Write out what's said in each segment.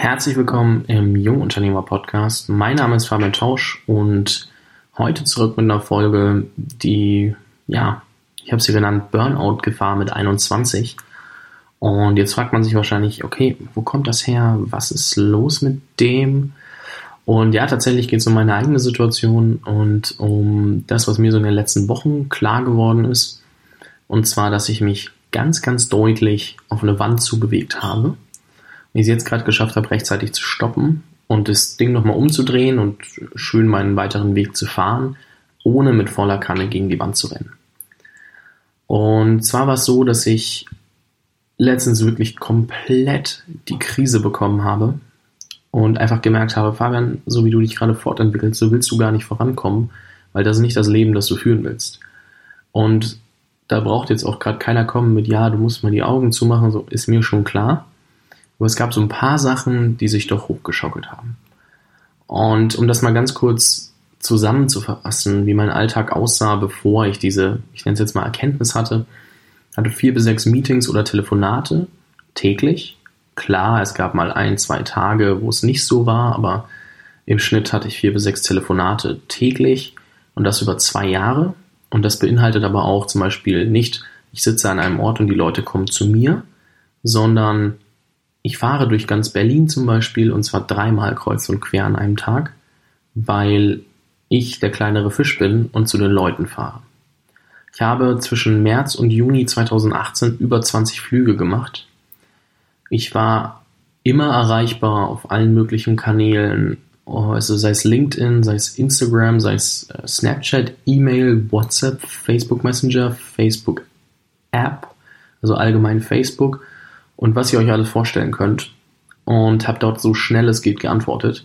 Herzlich willkommen im Jungunternehmer Podcast. Mein Name ist Fabian Tausch und heute zurück mit einer Folge, die, ja, ich habe sie genannt Burnout-Gefahr mit 21. Und jetzt fragt man sich wahrscheinlich, okay, wo kommt das her? Was ist los mit dem? Und ja, tatsächlich geht es um meine eigene Situation und um das, was mir so in den letzten Wochen klar geworden ist. Und zwar, dass ich mich ganz, ganz deutlich auf eine Wand zubewegt habe ich es jetzt gerade geschafft habe, rechtzeitig zu stoppen und das Ding nochmal umzudrehen und schön meinen weiteren Weg zu fahren, ohne mit voller Kanne gegen die Wand zu rennen. Und zwar war es so, dass ich letztens wirklich komplett die Krise bekommen habe und einfach gemerkt habe, Fabian, so wie du dich gerade fortentwickelst, so willst du gar nicht vorankommen, weil das ist nicht das Leben, das du führen willst. Und da braucht jetzt auch gerade keiner kommen mit, ja, du musst mal die Augen zumachen, so ist mir schon klar. Aber es gab so ein paar Sachen, die sich doch hochgeschaukelt haben. Und um das mal ganz kurz zusammenzufassen, wie mein Alltag aussah, bevor ich diese, ich nenne es jetzt mal Erkenntnis hatte, hatte vier bis sechs Meetings oder Telefonate täglich. Klar, es gab mal ein, zwei Tage, wo es nicht so war, aber im Schnitt hatte ich vier bis sechs Telefonate täglich und das über zwei Jahre. Und das beinhaltet aber auch zum Beispiel nicht, ich sitze an einem Ort und die Leute kommen zu mir, sondern ich fahre durch ganz Berlin zum Beispiel und zwar dreimal kreuz und quer an einem Tag, weil ich der kleinere Fisch bin und zu den Leuten fahre. Ich habe zwischen März und Juni 2018 über 20 Flüge gemacht. Ich war immer erreichbar auf allen möglichen Kanälen, also sei es LinkedIn, sei es Instagram, sei es äh, Snapchat, E-Mail, WhatsApp, Facebook Messenger, Facebook App, also allgemein Facebook und was ihr euch alles vorstellen könnt und habe dort so schnell es geht geantwortet.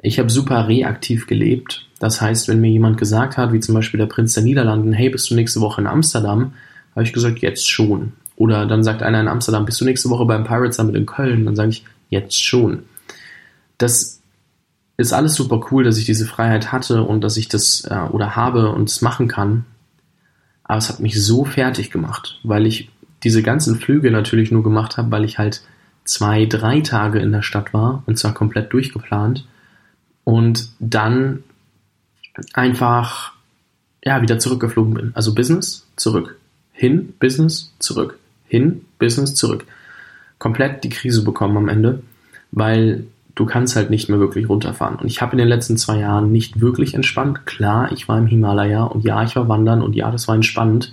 Ich habe super reaktiv gelebt. Das heißt, wenn mir jemand gesagt hat, wie zum Beispiel der Prinz der Niederlanden, hey, bist du nächste Woche in Amsterdam? Habe ich gesagt, jetzt schon. Oder dann sagt einer in Amsterdam, bist du nächste Woche beim Pirates Summit in Köln? Dann sage ich, jetzt schon. Das ist alles super cool, dass ich diese Freiheit hatte und dass ich das äh, oder habe und es machen kann. Aber es hat mich so fertig gemacht, weil ich diese ganzen Flüge natürlich nur gemacht habe, weil ich halt zwei, drei Tage in der Stadt war und zwar komplett durchgeplant und dann einfach ja wieder zurückgeflogen bin. Also Business zurück, hin Business zurück, hin Business zurück. Komplett die Krise bekommen am Ende, weil du kannst halt nicht mehr wirklich runterfahren. Und ich habe in den letzten zwei Jahren nicht wirklich entspannt. Klar, ich war im Himalaya und ja, ich war wandern und ja, das war entspannend.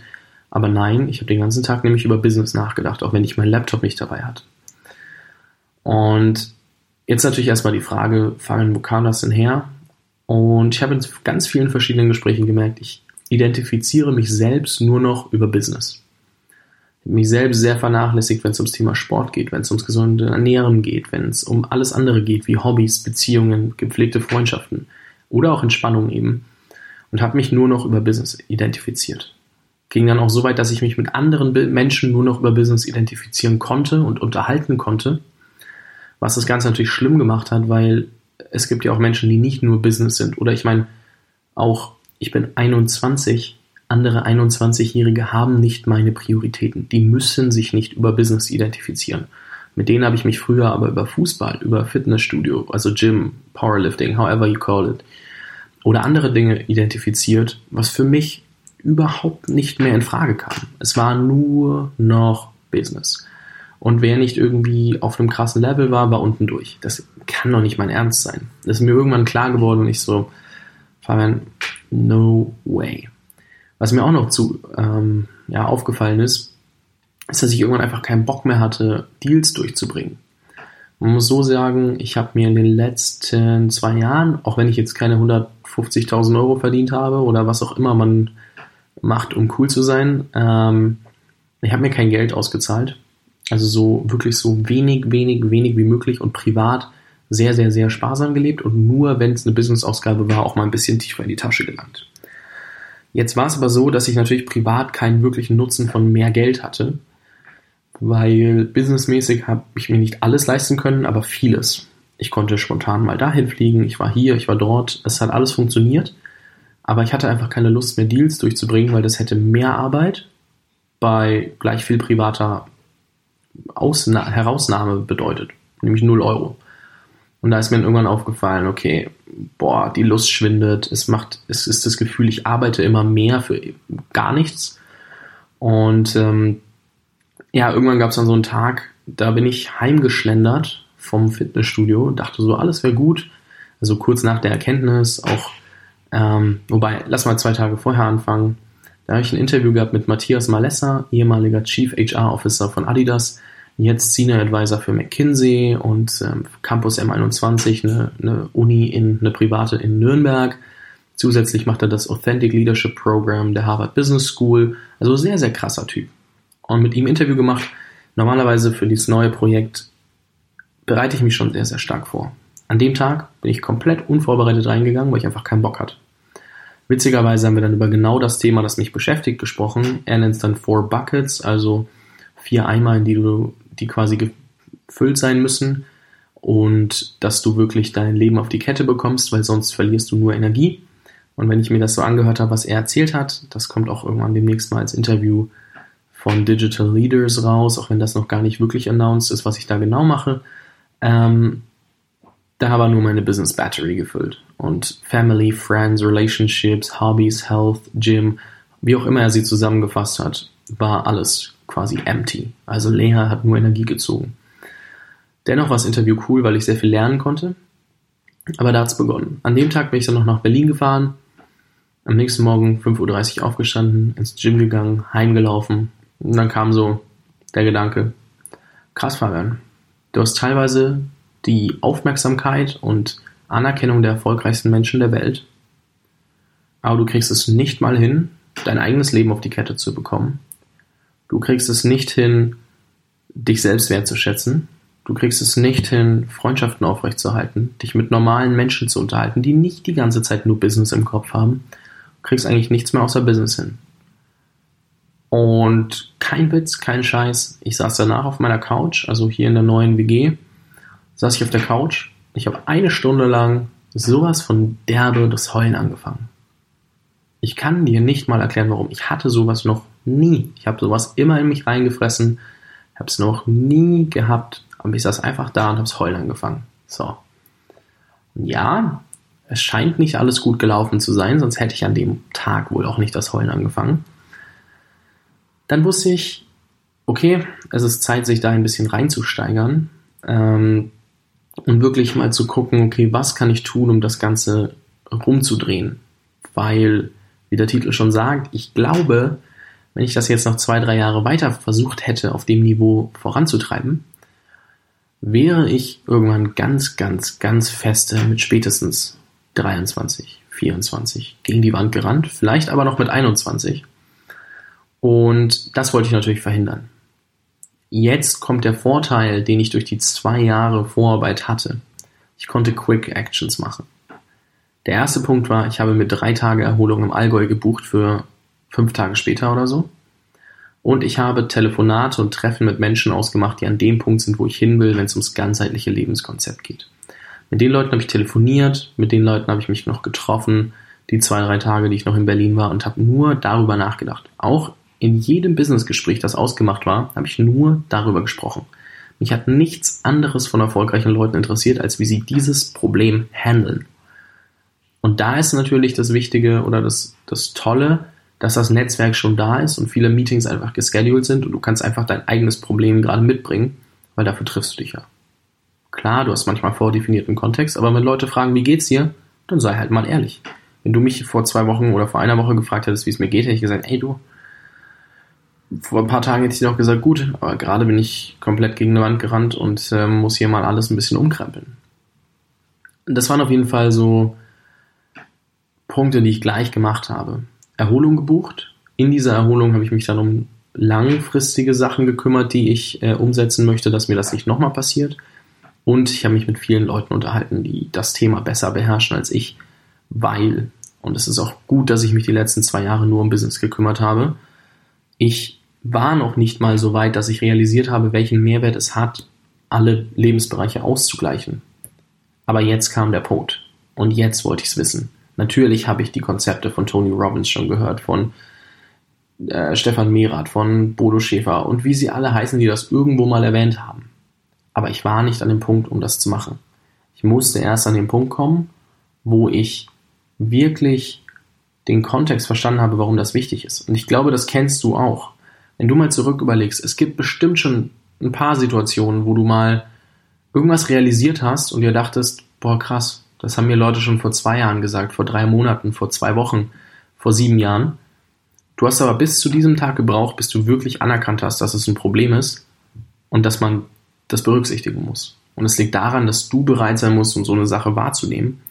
Aber nein, ich habe den ganzen Tag nämlich über Business nachgedacht, auch wenn ich meinen Laptop nicht dabei hatte. Und jetzt natürlich erstmal die Frage, Fabian, wo kam das denn her? Und ich habe in ganz vielen verschiedenen Gesprächen gemerkt, ich identifiziere mich selbst nur noch über Business. Ich habe mich selbst sehr vernachlässigt, wenn es ums Thema Sport geht, wenn es ums gesunde Ernähren geht, wenn es um alles andere geht, wie Hobbys, Beziehungen, gepflegte Freundschaften oder auch Entspannung eben. Und habe mich nur noch über Business identifiziert ging dann auch so weit, dass ich mich mit anderen Menschen nur noch über Business identifizieren konnte und unterhalten konnte. Was das Ganze natürlich schlimm gemacht hat, weil es gibt ja auch Menschen, die nicht nur Business sind. Oder ich meine, auch ich bin 21, andere 21-Jährige haben nicht meine Prioritäten. Die müssen sich nicht über Business identifizieren. Mit denen habe ich mich früher aber über Fußball, über Fitnessstudio, also Gym, Powerlifting, however you call it, oder andere Dinge identifiziert, was für mich überhaupt nicht mehr in Frage kam. Es war nur noch Business. Und wer nicht irgendwie auf einem krassen Level war, war unten durch. Das kann doch nicht mein Ernst sein. Das ist mir irgendwann klar geworden und ich so, Fabian, no way. Was mir auch noch zu ähm, ja, aufgefallen ist, ist, dass ich irgendwann einfach keinen Bock mehr hatte, Deals durchzubringen. Man muss so sagen, ich habe mir in den letzten zwei Jahren, auch wenn ich jetzt keine 150.000 Euro verdient habe oder was auch immer man macht, um cool zu sein. Ähm, ich habe mir kein Geld ausgezahlt. Also so wirklich so wenig, wenig, wenig wie möglich und privat sehr, sehr, sehr sparsam gelebt und nur, wenn es eine Business-Ausgabe war, auch mal ein bisschen tiefer in die Tasche gelangt. Jetzt war es aber so, dass ich natürlich privat keinen wirklichen Nutzen von mehr Geld hatte, weil businessmäßig habe ich mir nicht alles leisten können, aber vieles. Ich konnte spontan mal dahin fliegen, ich war hier, ich war dort, es hat alles funktioniert. Aber ich hatte einfach keine Lust mehr, Deals durchzubringen, weil das hätte mehr Arbeit bei gleich viel privater Ausna Herausnahme bedeutet, nämlich 0 Euro. Und da ist mir dann irgendwann aufgefallen, okay, boah, die Lust schwindet, es macht, es ist das Gefühl, ich arbeite immer mehr für gar nichts. Und ähm, ja, irgendwann gab es dann so einen Tag, da bin ich heimgeschlendert vom Fitnessstudio und dachte so, alles wäre gut. Also kurz nach der Erkenntnis, auch, ähm, wobei, lass mal zwei Tage vorher anfangen. Da habe ich ein Interview gehabt mit Matthias Malessa, ehemaliger Chief HR Officer von Adidas, jetzt Senior Advisor für McKinsey und ähm, Campus M21, eine, eine Uni in eine private in Nürnberg. Zusätzlich macht er das Authentic Leadership Program der Harvard Business School. Also sehr, sehr krasser Typ. Und mit ihm Interview gemacht. Normalerweise für dieses neue Projekt bereite ich mich schon sehr, sehr stark vor. An dem Tag bin ich komplett unvorbereitet reingegangen, weil ich einfach keinen Bock hatte. Witzigerweise haben wir dann über genau das Thema, das mich beschäftigt, gesprochen. Er nennt es dann Four Buckets, also vier Eimer, in die du die quasi gefüllt sein müssen und dass du wirklich dein Leben auf die Kette bekommst, weil sonst verlierst du nur Energie. Und wenn ich mir das so angehört habe, was er erzählt hat, das kommt auch irgendwann demnächst mal als Interview von Digital Leaders raus, auch wenn das noch gar nicht wirklich announced ist, was ich da genau mache. Ähm, da war nur meine Business Battery gefüllt. Und Family, Friends, Relationships, Hobbys, Health, Gym, wie auch immer er sie zusammengefasst hat, war alles quasi empty. Also leer hat nur Energie gezogen. Dennoch war das Interview cool, weil ich sehr viel lernen konnte. Aber da hat es begonnen. An dem Tag bin ich dann noch nach Berlin gefahren. Am nächsten Morgen 5.30 Uhr aufgestanden, ins Gym gegangen, heimgelaufen. Und dann kam so der Gedanke, krass Fabian, du hast teilweise die Aufmerksamkeit und Anerkennung der erfolgreichsten Menschen der Welt, aber du kriegst es nicht mal hin, dein eigenes Leben auf die Kette zu bekommen. Du kriegst es nicht hin, dich selbst wertzuschätzen. Du kriegst es nicht hin, Freundschaften aufrechtzuerhalten, dich mit normalen Menschen zu unterhalten, die nicht die ganze Zeit nur Business im Kopf haben. Du kriegst eigentlich nichts mehr außer Business hin. Und kein Witz, kein Scheiß. Ich saß danach auf meiner Couch, also hier in der neuen WG, saß ich auf der Couch. Ich habe eine Stunde lang sowas von derbe das Heulen angefangen. Ich kann dir nicht mal erklären, warum. Ich hatte sowas noch nie. Ich habe sowas immer in mich reingefressen. Habe es noch nie gehabt. Aber ich saß einfach da und habe es heulen angefangen. So. Und ja, es scheint nicht alles gut gelaufen zu sein, sonst hätte ich an dem Tag wohl auch nicht das Heulen angefangen. Dann wusste ich, okay, es ist Zeit, sich da ein bisschen reinzusteigern ähm, und wirklich mal zu gucken, okay, was kann ich tun, um das Ganze rumzudrehen? Weil, wie der Titel schon sagt, ich glaube, wenn ich das jetzt noch zwei, drei Jahre weiter versucht hätte, auf dem Niveau voranzutreiben, wäre ich irgendwann ganz, ganz, ganz feste mit spätestens 23, 24 gegen die Wand gerannt, vielleicht aber noch mit 21 und das wollte ich natürlich verhindern. Jetzt kommt der Vorteil, den ich durch die zwei Jahre Vorarbeit hatte. Ich konnte Quick Actions machen. Der erste Punkt war, ich habe mir drei Tage Erholung im Allgäu gebucht für fünf Tage später oder so. Und ich habe Telefonate und Treffen mit Menschen ausgemacht, die an dem Punkt sind, wo ich hin will, wenn es ums ganzheitliche Lebenskonzept geht. Mit den Leuten habe ich telefoniert, mit den Leuten habe ich mich noch getroffen, die zwei, drei Tage, die ich noch in Berlin war und habe nur darüber nachgedacht. Auch in jedem Businessgespräch, das ausgemacht war, habe ich nur darüber gesprochen. Mich hat nichts anderes von erfolgreichen Leuten interessiert, als wie sie dieses Problem handeln. Und da ist natürlich das Wichtige oder das, das Tolle, dass das Netzwerk schon da ist und viele Meetings einfach gescheduled sind und du kannst einfach dein eigenes Problem gerade mitbringen, weil dafür triffst du dich ja. Klar, du hast manchmal vordefinierten Kontext, aber wenn Leute fragen, wie geht's dir, dann sei halt mal ehrlich. Wenn du mich vor zwei Wochen oder vor einer Woche gefragt hättest, wie es mir geht, hätte ich gesagt, ey du, vor ein paar Tagen hätte ich noch gesagt, gut, aber gerade bin ich komplett gegen eine Wand gerannt und äh, muss hier mal alles ein bisschen umkrempeln. Das waren auf jeden Fall so Punkte, die ich gleich gemacht habe. Erholung gebucht. In dieser Erholung habe ich mich dann um langfristige Sachen gekümmert, die ich äh, umsetzen möchte, dass mir das nicht nochmal passiert. Und ich habe mich mit vielen Leuten unterhalten, die das Thema besser beherrschen als ich, weil, und es ist auch gut, dass ich mich die letzten zwei Jahre nur um Business gekümmert habe, ich war noch nicht mal so weit, dass ich realisiert habe, welchen Mehrwert es hat, alle Lebensbereiche auszugleichen. Aber jetzt kam der Punkt. Und jetzt wollte ich es wissen. Natürlich habe ich die Konzepte von Tony Robbins schon gehört, von äh, Stefan Merath, von Bodo Schäfer und wie sie alle heißen, die das irgendwo mal erwähnt haben. Aber ich war nicht an dem Punkt, um das zu machen. Ich musste erst an den Punkt kommen, wo ich wirklich den Kontext verstanden habe, warum das wichtig ist. Und ich glaube, das kennst du auch. Wenn du mal zurück überlegst, es gibt bestimmt schon ein paar Situationen, wo du mal irgendwas realisiert hast und dir dachtest, boah, krass, das haben mir Leute schon vor zwei Jahren gesagt, vor drei Monaten, vor zwei Wochen, vor sieben Jahren. Du hast aber bis zu diesem Tag gebraucht, bis du wirklich anerkannt hast, dass es ein Problem ist und dass man das berücksichtigen muss. Und es liegt daran, dass du bereit sein musst, um so eine Sache wahrzunehmen.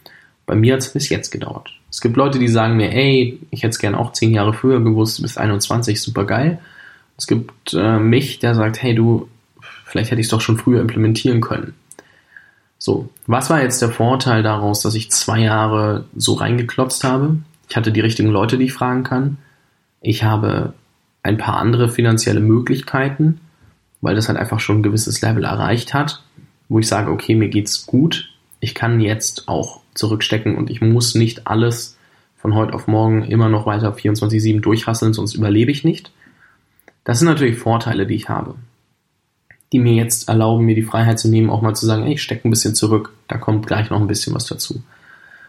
Bei mir hat es bis jetzt gedauert. Es gibt Leute, die sagen mir, ey, ich hätte es gerne auch zehn Jahre früher gewusst, bis 21, super geil. Es gibt äh, mich, der sagt, hey du, vielleicht hätte ich es doch schon früher implementieren können. So, was war jetzt der Vorteil daraus, dass ich zwei Jahre so reingeklotzt habe? Ich hatte die richtigen Leute, die ich fragen kann. Ich habe ein paar andere finanzielle Möglichkeiten, weil das halt einfach schon ein gewisses Level erreicht hat wo ich sage, okay, mir geht's gut, ich kann jetzt auch zurückstecken und ich muss nicht alles von heute auf morgen immer noch weiter 24-7 durchhasseln, sonst überlebe ich nicht. Das sind natürlich Vorteile, die ich habe, die mir jetzt erlauben, mir die Freiheit zu nehmen, auch mal zu sagen, ey, ich stecke ein bisschen zurück, da kommt gleich noch ein bisschen was dazu.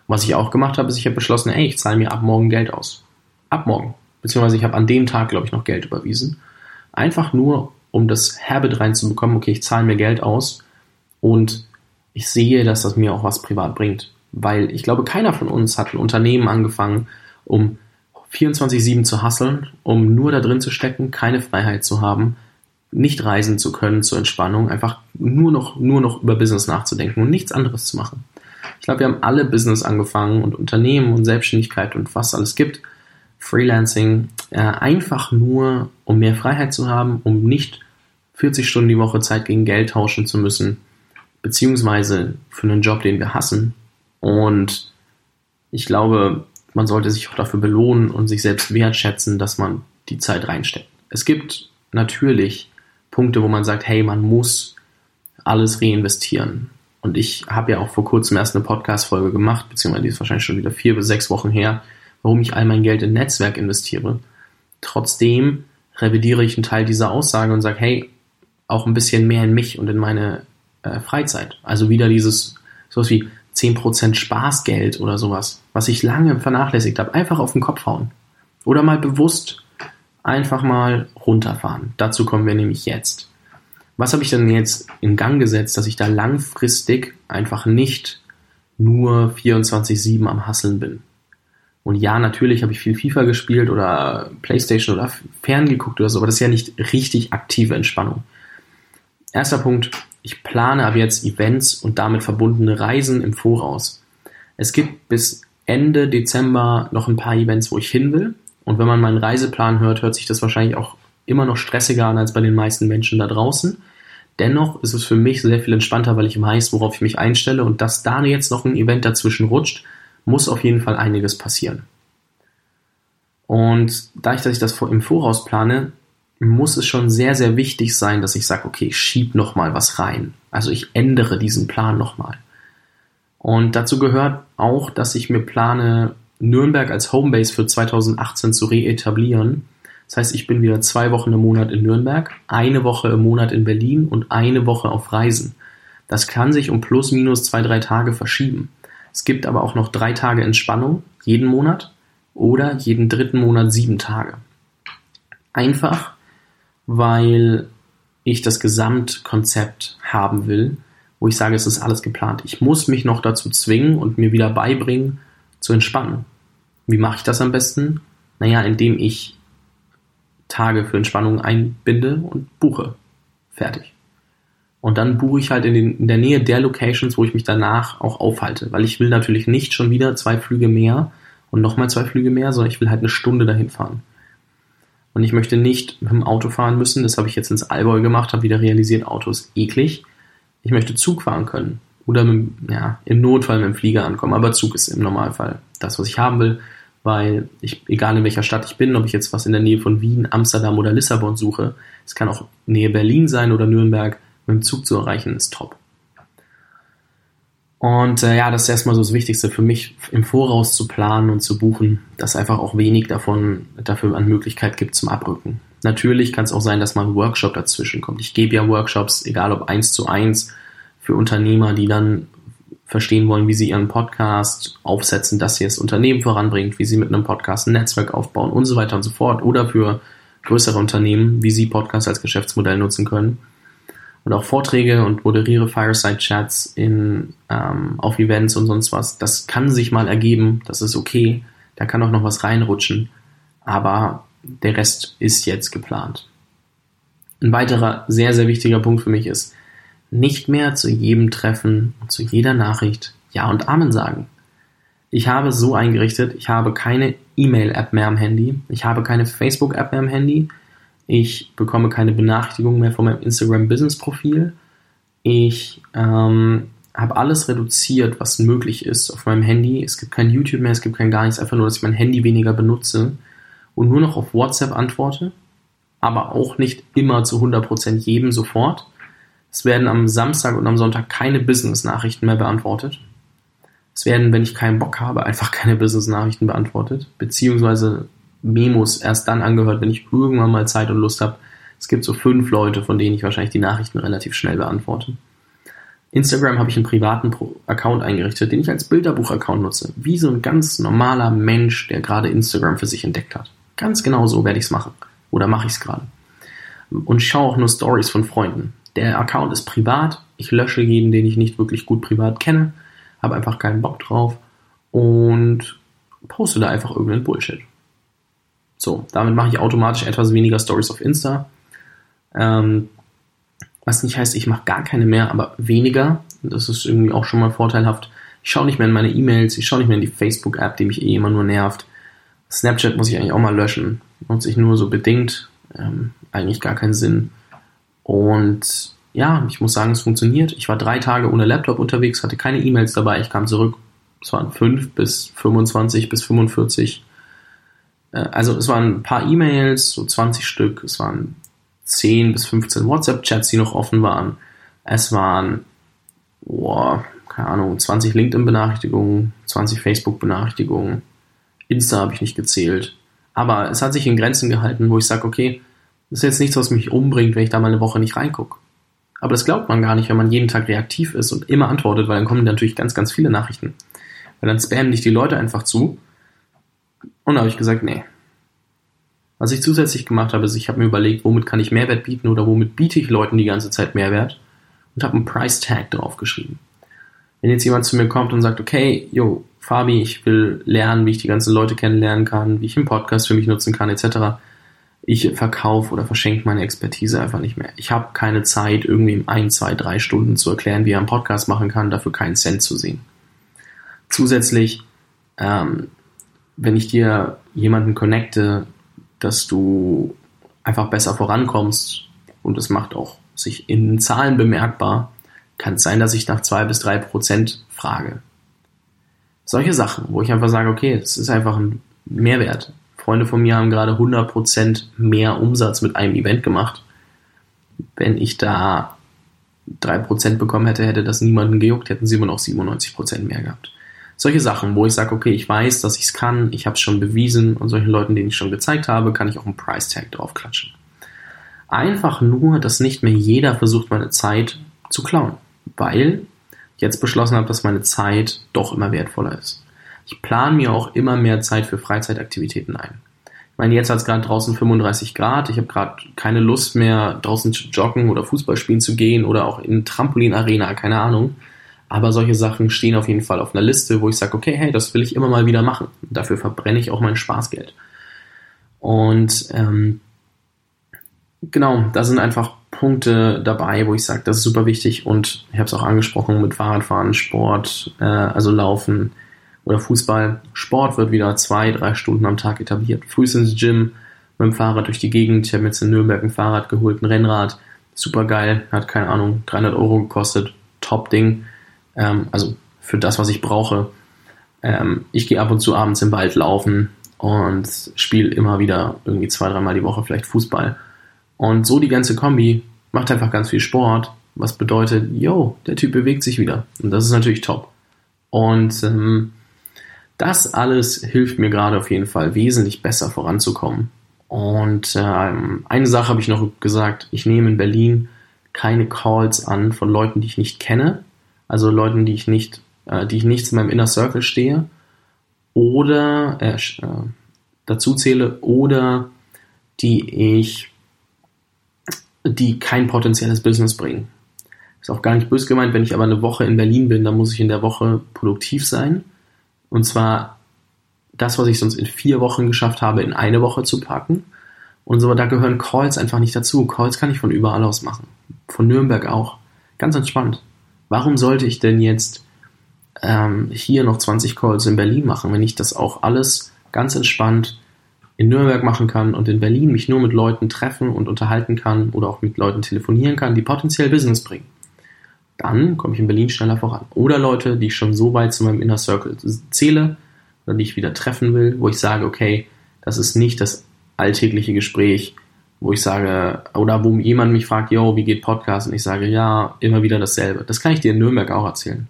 Was ich auch gemacht habe, ist, ich habe beschlossen, ey, ich zahle mir ab morgen Geld aus. Ab morgen. Beziehungsweise ich habe an dem Tag, glaube ich, noch Geld überwiesen. Einfach nur, um das Habit reinzubekommen, okay, ich zahle mir Geld aus und ich sehe, dass das mir auch was privat bringt. Weil ich glaube, keiner von uns hat ein Unternehmen angefangen, um 24-7 zu hasseln, um nur da drin zu stecken, keine Freiheit zu haben, nicht reisen zu können zur Entspannung, einfach nur noch, nur noch über Business nachzudenken und nichts anderes zu machen. Ich glaube, wir haben alle Business angefangen und Unternehmen und Selbstständigkeit und was alles gibt, Freelancing, äh, einfach nur, um mehr Freiheit zu haben, um nicht 40 Stunden die Woche Zeit gegen Geld tauschen zu müssen, beziehungsweise für einen Job, den wir hassen. Und ich glaube, man sollte sich auch dafür belohnen und sich selbst wertschätzen, dass man die Zeit reinsteckt. Es gibt natürlich Punkte, wo man sagt, hey, man muss alles reinvestieren. Und ich habe ja auch vor kurzem erst eine Podcast-Folge gemacht, beziehungsweise die ist wahrscheinlich schon wieder vier bis sechs Wochen her, warum ich all mein Geld in Netzwerk investiere. Trotzdem revidiere ich einen Teil dieser Aussage und sage, hey, auch ein bisschen mehr in mich und in meine äh, Freizeit. Also wieder dieses, sowas wie 10% Spaßgeld oder sowas, was ich lange vernachlässigt habe. Einfach auf den Kopf hauen. Oder mal bewusst einfach mal runterfahren. Dazu kommen wir nämlich jetzt. Was habe ich denn jetzt in Gang gesetzt, dass ich da langfristig einfach nicht nur 24-7 am Hasseln bin? Und ja, natürlich habe ich viel FIFA gespielt oder Playstation oder ferngeguckt oder so, aber das ist ja nicht richtig aktive Entspannung. Erster Punkt, ich plane ab jetzt Events und damit verbundene Reisen im Voraus. Es gibt bis Ende Dezember noch ein paar Events, wo ich hin will. Und wenn man meinen Reiseplan hört, hört sich das wahrscheinlich auch immer noch stressiger an als bei den meisten Menschen da draußen. Dennoch ist es für mich sehr viel entspannter, weil ich weiß, worauf ich mich einstelle und dass da jetzt noch ein Event dazwischen rutscht, muss auf jeden Fall einiges passieren. Und dadurch, dass ich das im Voraus plane, muss es schon sehr, sehr wichtig sein, dass ich sage, okay, ich schieb noch mal was rein. Also ich ändere diesen Plan noch mal. Und dazu gehört auch, dass ich mir plane, Nürnberg als Homebase für 2018 zu reetablieren. Das heißt, ich bin wieder zwei Wochen im Monat in Nürnberg, eine Woche im Monat in Berlin und eine Woche auf Reisen. Das kann sich um plus minus zwei, drei Tage verschieben. Es gibt aber auch noch drei Tage Entspannung jeden Monat oder jeden dritten Monat sieben Tage. Einfach, weil ich das Gesamtkonzept haben will, wo ich sage, es ist alles geplant. Ich muss mich noch dazu zwingen und mir wieder beibringen, zu entspannen. Wie mache ich das am besten? Naja, indem ich Tage für Entspannung einbinde und buche. Fertig. Und dann buche ich halt in, den, in, der Nähe der Locations, wo ich mich danach auch aufhalte. Weil ich will natürlich nicht schon wieder zwei Flüge mehr und nochmal zwei Flüge mehr, sondern ich will halt eine Stunde dahin fahren. Und ich möchte nicht mit dem Auto fahren müssen. Das habe ich jetzt ins Allgäu gemacht, habe wieder realisiert, Auto ist eklig. Ich möchte Zug fahren können. Oder mit, ja, im Notfall mit dem Flieger ankommen. Aber Zug ist im Normalfall das, was ich haben will. Weil ich, egal in welcher Stadt ich bin, ob ich jetzt was in der Nähe von Wien, Amsterdam oder Lissabon suche, es kann auch Nähe Berlin sein oder Nürnberg, mit dem Zug zu erreichen, ist top. Und äh, ja, das ist erstmal so das Wichtigste für mich, im Voraus zu planen und zu buchen, dass einfach auch wenig davon dafür an Möglichkeit gibt zum Abrücken. Natürlich kann es auch sein, dass mal ein Workshop dazwischen kommt. Ich gebe ja Workshops, egal ob eins zu eins, für Unternehmer, die dann verstehen wollen, wie sie ihren Podcast aufsetzen, dass sie das Unternehmen voranbringt, wie sie mit einem Podcast ein Netzwerk aufbauen und so weiter und so fort. Oder für größere Unternehmen, wie sie Podcasts als Geschäftsmodell nutzen können. Und auch Vorträge und moderiere Fireside-Chats in, ähm, auf Events und sonst was. Das kann sich mal ergeben, das ist okay. Da kann auch noch was reinrutschen. Aber der Rest ist jetzt geplant. Ein weiterer sehr, sehr wichtiger Punkt für mich ist, nicht mehr zu jedem Treffen und zu jeder Nachricht Ja und Amen sagen. Ich habe so eingerichtet, ich habe keine E-Mail-App mehr am Handy, ich habe keine Facebook-App mehr am Handy, ich bekomme keine Benachrichtigungen mehr von meinem Instagram-Business-Profil, ich ähm, habe alles reduziert, was möglich ist auf meinem Handy. Es gibt kein YouTube mehr, es gibt kein gar nichts, einfach nur, dass ich mein Handy weniger benutze und nur noch auf WhatsApp antworte, aber auch nicht immer zu 100% jedem sofort. Es werden am Samstag und am Sonntag keine Business-Nachrichten mehr beantwortet. Es werden, wenn ich keinen Bock habe, einfach keine Business-Nachrichten beantwortet, beziehungsweise Memos erst dann angehört, wenn ich irgendwann mal Zeit und Lust habe. Es gibt so fünf Leute, von denen ich wahrscheinlich die Nachrichten relativ schnell beantworte. Instagram habe ich einen privaten Account eingerichtet, den ich als Bilderbuch-Account nutze. Wie so ein ganz normaler Mensch, der gerade Instagram für sich entdeckt hat. Ganz genau so werde ich es machen. Oder mache ich es gerade. Und schaue auch nur Stories von Freunden. Der Account ist privat. Ich lösche jeden, den ich nicht wirklich gut privat kenne. Habe einfach keinen Bock drauf. Und poste da einfach irgendeinen Bullshit. So, damit mache ich automatisch etwas weniger Stories auf Insta. Ähm, was nicht heißt, ich mache gar keine mehr, aber weniger. Das ist irgendwie auch schon mal vorteilhaft. Ich schaue nicht mehr in meine E-Mails, ich schaue nicht mehr in die Facebook-App, die mich eh immer nur nervt. Snapchat muss ich eigentlich auch mal löschen. Nutze ich nur so bedingt. Ähm, eigentlich gar keinen Sinn. Und ja, ich muss sagen, es funktioniert. Ich war drei Tage ohne Laptop unterwegs, hatte keine E-Mails dabei. Ich kam zurück. Es waren fünf bis 25 bis 45. Äh, also es waren ein paar E-Mails, so 20 Stück. Es waren 10 bis 15 WhatsApp-Chats, die noch offen waren. Es waren, boah, keine Ahnung, 20 LinkedIn-Benachrichtigungen, 20 Facebook-Benachrichtigungen. Insta habe ich nicht gezählt. Aber es hat sich in Grenzen gehalten, wo ich sage, okay, das ist jetzt nichts, was mich umbringt, wenn ich da mal eine Woche nicht reingucke. Aber das glaubt man gar nicht, wenn man jeden Tag reaktiv ist und immer antwortet, weil dann kommen natürlich ganz, ganz viele Nachrichten. Weil dann spammen dich die Leute einfach zu. Und da habe ich gesagt, nee, was ich zusätzlich gemacht habe, ist, ich habe mir überlegt, womit kann ich Mehrwert bieten oder womit biete ich Leuten die ganze Zeit Mehrwert und habe einen Price Tag draufgeschrieben. Wenn jetzt jemand zu mir kommt und sagt, okay, yo, Fabi, ich will lernen, wie ich die ganzen Leute kennenlernen kann, wie ich einen Podcast für mich nutzen kann, etc. Ich verkaufe oder verschenke meine Expertise einfach nicht mehr. Ich habe keine Zeit, irgendwie in ein, zwei, drei Stunden zu erklären, wie er einen Podcast machen kann, dafür keinen Cent zu sehen. Zusätzlich, ähm, wenn ich dir jemanden connecte, dass du einfach besser vorankommst und es macht auch sich in Zahlen bemerkbar, kann es sein, dass ich nach zwei bis drei Prozent frage. Solche Sachen, wo ich einfach sage, okay, es ist einfach ein Mehrwert. Freunde von mir haben gerade 100 Prozent mehr Umsatz mit einem Event gemacht. Wenn ich da drei Prozent bekommen hätte, hätte das niemanden gejuckt, hätten sie immer noch 97 Prozent mehr gehabt. Solche Sachen, wo ich sage, okay, ich weiß, dass ich es kann, ich habe es schon bewiesen und solchen Leuten, denen ich schon gezeigt habe, kann ich auch einen Price Tag draufklatschen. Einfach nur, dass nicht mehr jeder versucht, meine Zeit zu klauen, weil ich jetzt beschlossen habe, dass meine Zeit doch immer wertvoller ist. Ich plane mir auch immer mehr Zeit für Freizeitaktivitäten ein. Ich meine, jetzt hat es gerade draußen 35 Grad. Ich habe gerade keine Lust mehr, draußen zu joggen oder Fußball spielen zu gehen oder auch in Trampolinarena, keine Ahnung. Aber solche Sachen stehen auf jeden Fall auf einer Liste, wo ich sage, okay, hey, das will ich immer mal wieder machen. Dafür verbrenne ich auch mein Spaßgeld. Und ähm, genau, da sind einfach Punkte dabei, wo ich sage, das ist super wichtig und ich habe es auch angesprochen mit Fahrradfahren, Sport, äh, also Laufen oder Fußball. Sport wird wieder zwei, drei Stunden am Tag etabliert. Frühst ins Gym, mit dem Fahrrad durch die Gegend. Ich habe jetzt in Nürnberg ein Fahrrad geholt, ein Rennrad. Super geil, hat keine Ahnung, 300 Euro gekostet. Top Ding. Ähm, also für das, was ich brauche. Ähm, ich gehe ab und zu abends im Wald laufen und spiele immer wieder irgendwie zwei, dreimal die Woche vielleicht Fußball. Und so die ganze Kombi macht einfach ganz viel Sport, was bedeutet, yo, der Typ bewegt sich wieder. Und das ist natürlich top. Und ähm, das alles hilft mir gerade auf jeden Fall wesentlich besser voranzukommen. Und ähm, eine Sache habe ich noch gesagt, ich nehme in Berlin keine Calls an von Leuten, die ich nicht kenne, also Leuten, die ich nicht äh, die ich nicht zu meinem Inner Circle stehe oder äh, äh, dazu zähle oder die ich, die kein potenzielles Business bringen. Ist auch gar nicht böse gemeint, wenn ich aber eine Woche in Berlin bin, dann muss ich in der Woche produktiv sein. Und zwar das, was ich sonst in vier Wochen geschafft habe, in eine Woche zu packen. Und so, da gehören Calls einfach nicht dazu. Calls kann ich von überall aus machen. Von Nürnberg auch. Ganz entspannt. Warum sollte ich denn jetzt ähm, hier noch 20 Calls in Berlin machen, wenn ich das auch alles ganz entspannt in Nürnberg machen kann und in Berlin mich nur mit Leuten treffen und unterhalten kann oder auch mit Leuten telefonieren kann, die potenziell Business bringen. Dann komme ich in Berlin schneller voran. Oder Leute, die ich schon so weit zu meinem Inner Circle zähle oder die ich wieder treffen will, wo ich sage, okay, das ist nicht das alltägliche Gespräch, wo ich sage, oder wo jemand mich fragt, yo, wie geht Podcast? Und ich sage, ja, immer wieder dasselbe. Das kann ich dir in Nürnberg auch erzählen.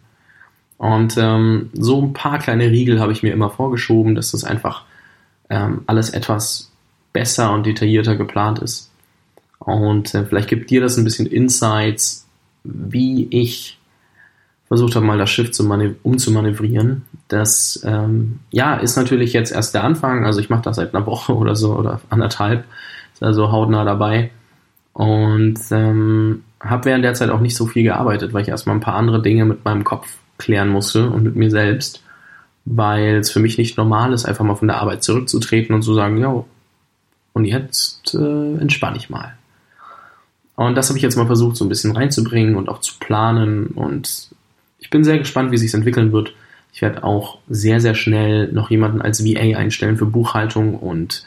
Und ähm, so ein paar kleine Riegel habe ich mir immer vorgeschoben, dass das einfach ähm, alles etwas besser und detaillierter geplant ist. Und äh, vielleicht gibt dir das ein bisschen Insights, wie ich versucht habe, mal das Schiff zu umzumanövrieren. Das ähm, ja ist natürlich jetzt erst der Anfang. Also ich mache das seit einer Woche oder so oder anderthalb. Also hautnah dabei. Und ähm, habe während der Zeit auch nicht so viel gearbeitet, weil ich erstmal ein paar andere Dinge mit meinem Kopf klären musste und mit mir selbst, weil es für mich nicht normal ist, einfach mal von der Arbeit zurückzutreten und zu sagen, ja, und jetzt äh, entspanne ich mal. Und das habe ich jetzt mal versucht, so ein bisschen reinzubringen und auch zu planen. Und ich bin sehr gespannt, wie sich entwickeln wird. Ich werde auch sehr, sehr schnell noch jemanden als VA einstellen für Buchhaltung und,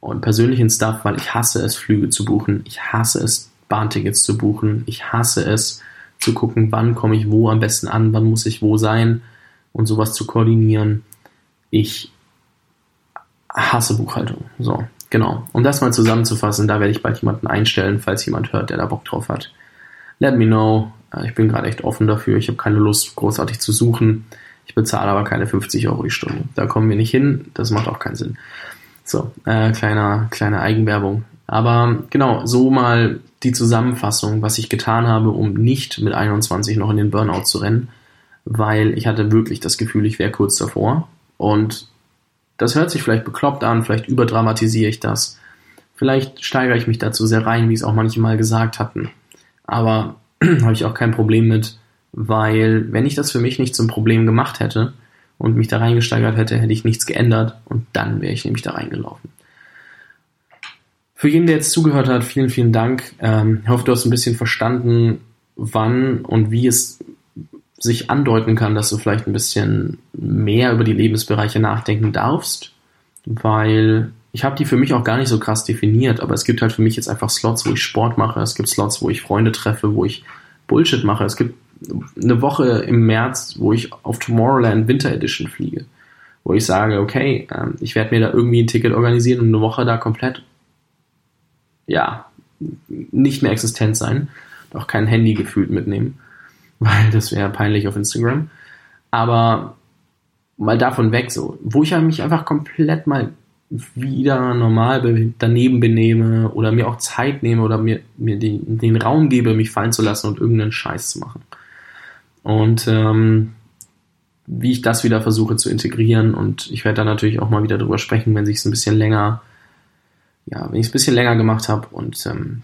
und persönlichen Stuff, weil ich hasse es, Flüge zu buchen. Ich hasse es, Bahntickets zu buchen. Ich hasse es, zu gucken, wann komme ich wo am besten an, wann muss ich wo sein und sowas zu koordinieren. Ich hasse Buchhaltung. So, genau. Um das mal zusammenzufassen, da werde ich bald jemanden einstellen, falls jemand hört, der da Bock drauf hat. Let me know. Äh, ich bin gerade echt offen dafür. Ich habe keine Lust, großartig zu suchen. Ich bezahle aber keine 50 Euro die Stunde. Da kommen wir nicht hin. Das macht auch keinen Sinn. So, äh, kleiner, kleine Eigenwerbung. Aber genau, so mal die Zusammenfassung, was ich getan habe, um nicht mit 21 noch in den Burnout zu rennen, weil ich hatte wirklich das Gefühl, ich wäre kurz davor. Und das hört sich vielleicht bekloppt an, vielleicht überdramatisiere ich das. Vielleicht steigere ich mich dazu sehr rein, wie es auch manche mal gesagt hatten. Aber habe ich auch kein Problem mit, weil wenn ich das für mich nicht zum Problem gemacht hätte und mich da reingesteigert hätte, hätte ich nichts geändert und dann wäre ich nämlich da reingelaufen. Für jeden, der jetzt zugehört hat, vielen, vielen Dank. Ähm, ich hoffe, du hast ein bisschen verstanden, wann und wie es sich andeuten kann, dass du vielleicht ein bisschen mehr über die Lebensbereiche nachdenken darfst, weil ich habe die für mich auch gar nicht so krass definiert, aber es gibt halt für mich jetzt einfach Slots, wo ich Sport mache, es gibt Slots, wo ich Freunde treffe, wo ich Bullshit mache. Es gibt eine Woche im März, wo ich auf Tomorrowland Winter Edition fliege, wo ich sage, okay, ähm, ich werde mir da irgendwie ein Ticket organisieren und eine Woche da komplett ja, nicht mehr existent sein. Auch kein Handy gefühlt mitnehmen, weil das wäre peinlich auf Instagram. Aber mal davon weg, so, wo ich mich einfach komplett mal wieder normal daneben benehme oder mir auch Zeit nehme oder mir, mir den, den Raum gebe, mich fallen zu lassen und irgendeinen Scheiß zu machen. Und ähm, wie ich das wieder versuche zu integrieren und ich werde da natürlich auch mal wieder drüber sprechen, wenn sich es ein bisschen länger ja, wenn ich es ein bisschen länger gemacht habe und ähm,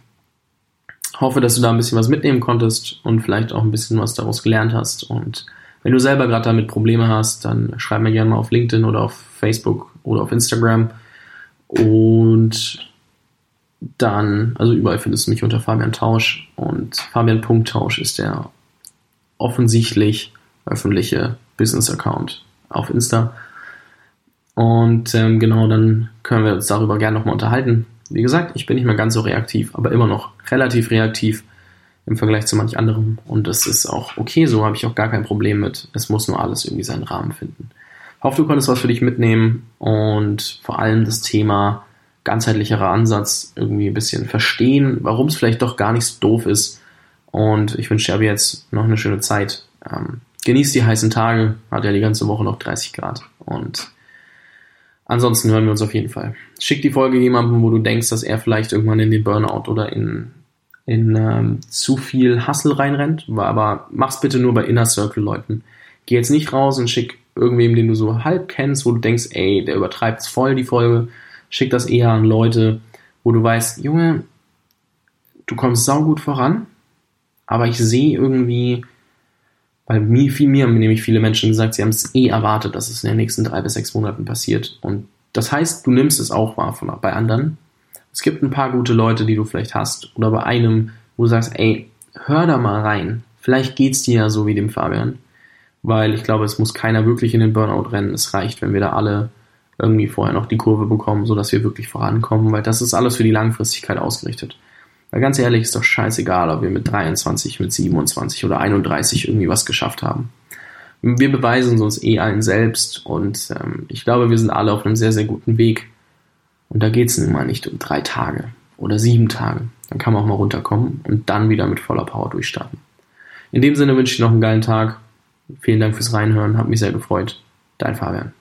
hoffe, dass du da ein bisschen was mitnehmen konntest und vielleicht auch ein bisschen was daraus gelernt hast. Und wenn du selber gerade damit Probleme hast, dann schreib mir gerne mal auf LinkedIn oder auf Facebook oder auf Instagram. Und dann, also überall findest du mich unter Fabian Tausch und Fabian.tausch ist der offensichtlich öffentliche Business-Account auf Insta. Und ähm, genau, dann können wir uns darüber gerne nochmal unterhalten. Wie gesagt, ich bin nicht mehr ganz so reaktiv, aber immer noch relativ reaktiv im Vergleich zu manch anderem. Und das ist auch okay, so habe ich auch gar kein Problem mit. Es muss nur alles irgendwie seinen Rahmen finden. Ich hoffe, du konntest was für dich mitnehmen und vor allem das Thema ganzheitlicherer Ansatz irgendwie ein bisschen verstehen, warum es vielleicht doch gar nicht so doof ist. Und ich wünsche dir aber jetzt noch eine schöne Zeit. Ähm, genieß die heißen Tage, hat ja die ganze Woche noch 30 Grad. Und Ansonsten hören wir uns auf jeden Fall. Schick die Folge jemandem, wo du denkst, dass er vielleicht irgendwann in den Burnout oder in, in ähm, zu viel Hustle reinrennt. Aber mach's bitte nur bei Inner Circle Leuten, geh jetzt nicht raus und schick irgendwem, den du so halb kennst, wo du denkst, ey, der übertreibt es voll, die Folge. Schick das eher an Leute, wo du weißt, Junge, du kommst saugut voran, aber ich sehe irgendwie, weil mir, mir haben nämlich viele Menschen gesagt, sie haben es eh erwartet, dass es in den nächsten drei bis sechs Monaten passiert. Und das heißt, du nimmst es auch wahr von, bei anderen. Es gibt ein paar gute Leute, die du vielleicht hast, oder bei einem, wo du sagst, ey, hör da mal rein. Vielleicht geht's dir ja so wie dem Fabian. Weil ich glaube, es muss keiner wirklich in den Burnout rennen. Es reicht, wenn wir da alle irgendwie vorher noch die Kurve bekommen, sodass wir wirklich vorankommen, weil das ist alles für die Langfristigkeit ausgerichtet. Weil ganz ehrlich, ist doch scheißegal, ob wir mit 23, mit 27 oder 31 irgendwie was geschafft haben. Wir beweisen uns eh allen selbst und ähm, ich glaube, wir sind alle auf einem sehr, sehr guten Weg. Und da geht es nun mal nicht um drei Tage oder sieben Tage. Dann kann man auch mal runterkommen und dann wieder mit voller Power durchstarten. In dem Sinne wünsche ich noch einen geilen Tag. Vielen Dank fürs Reinhören, hat mich sehr gefreut. Dein Fabian.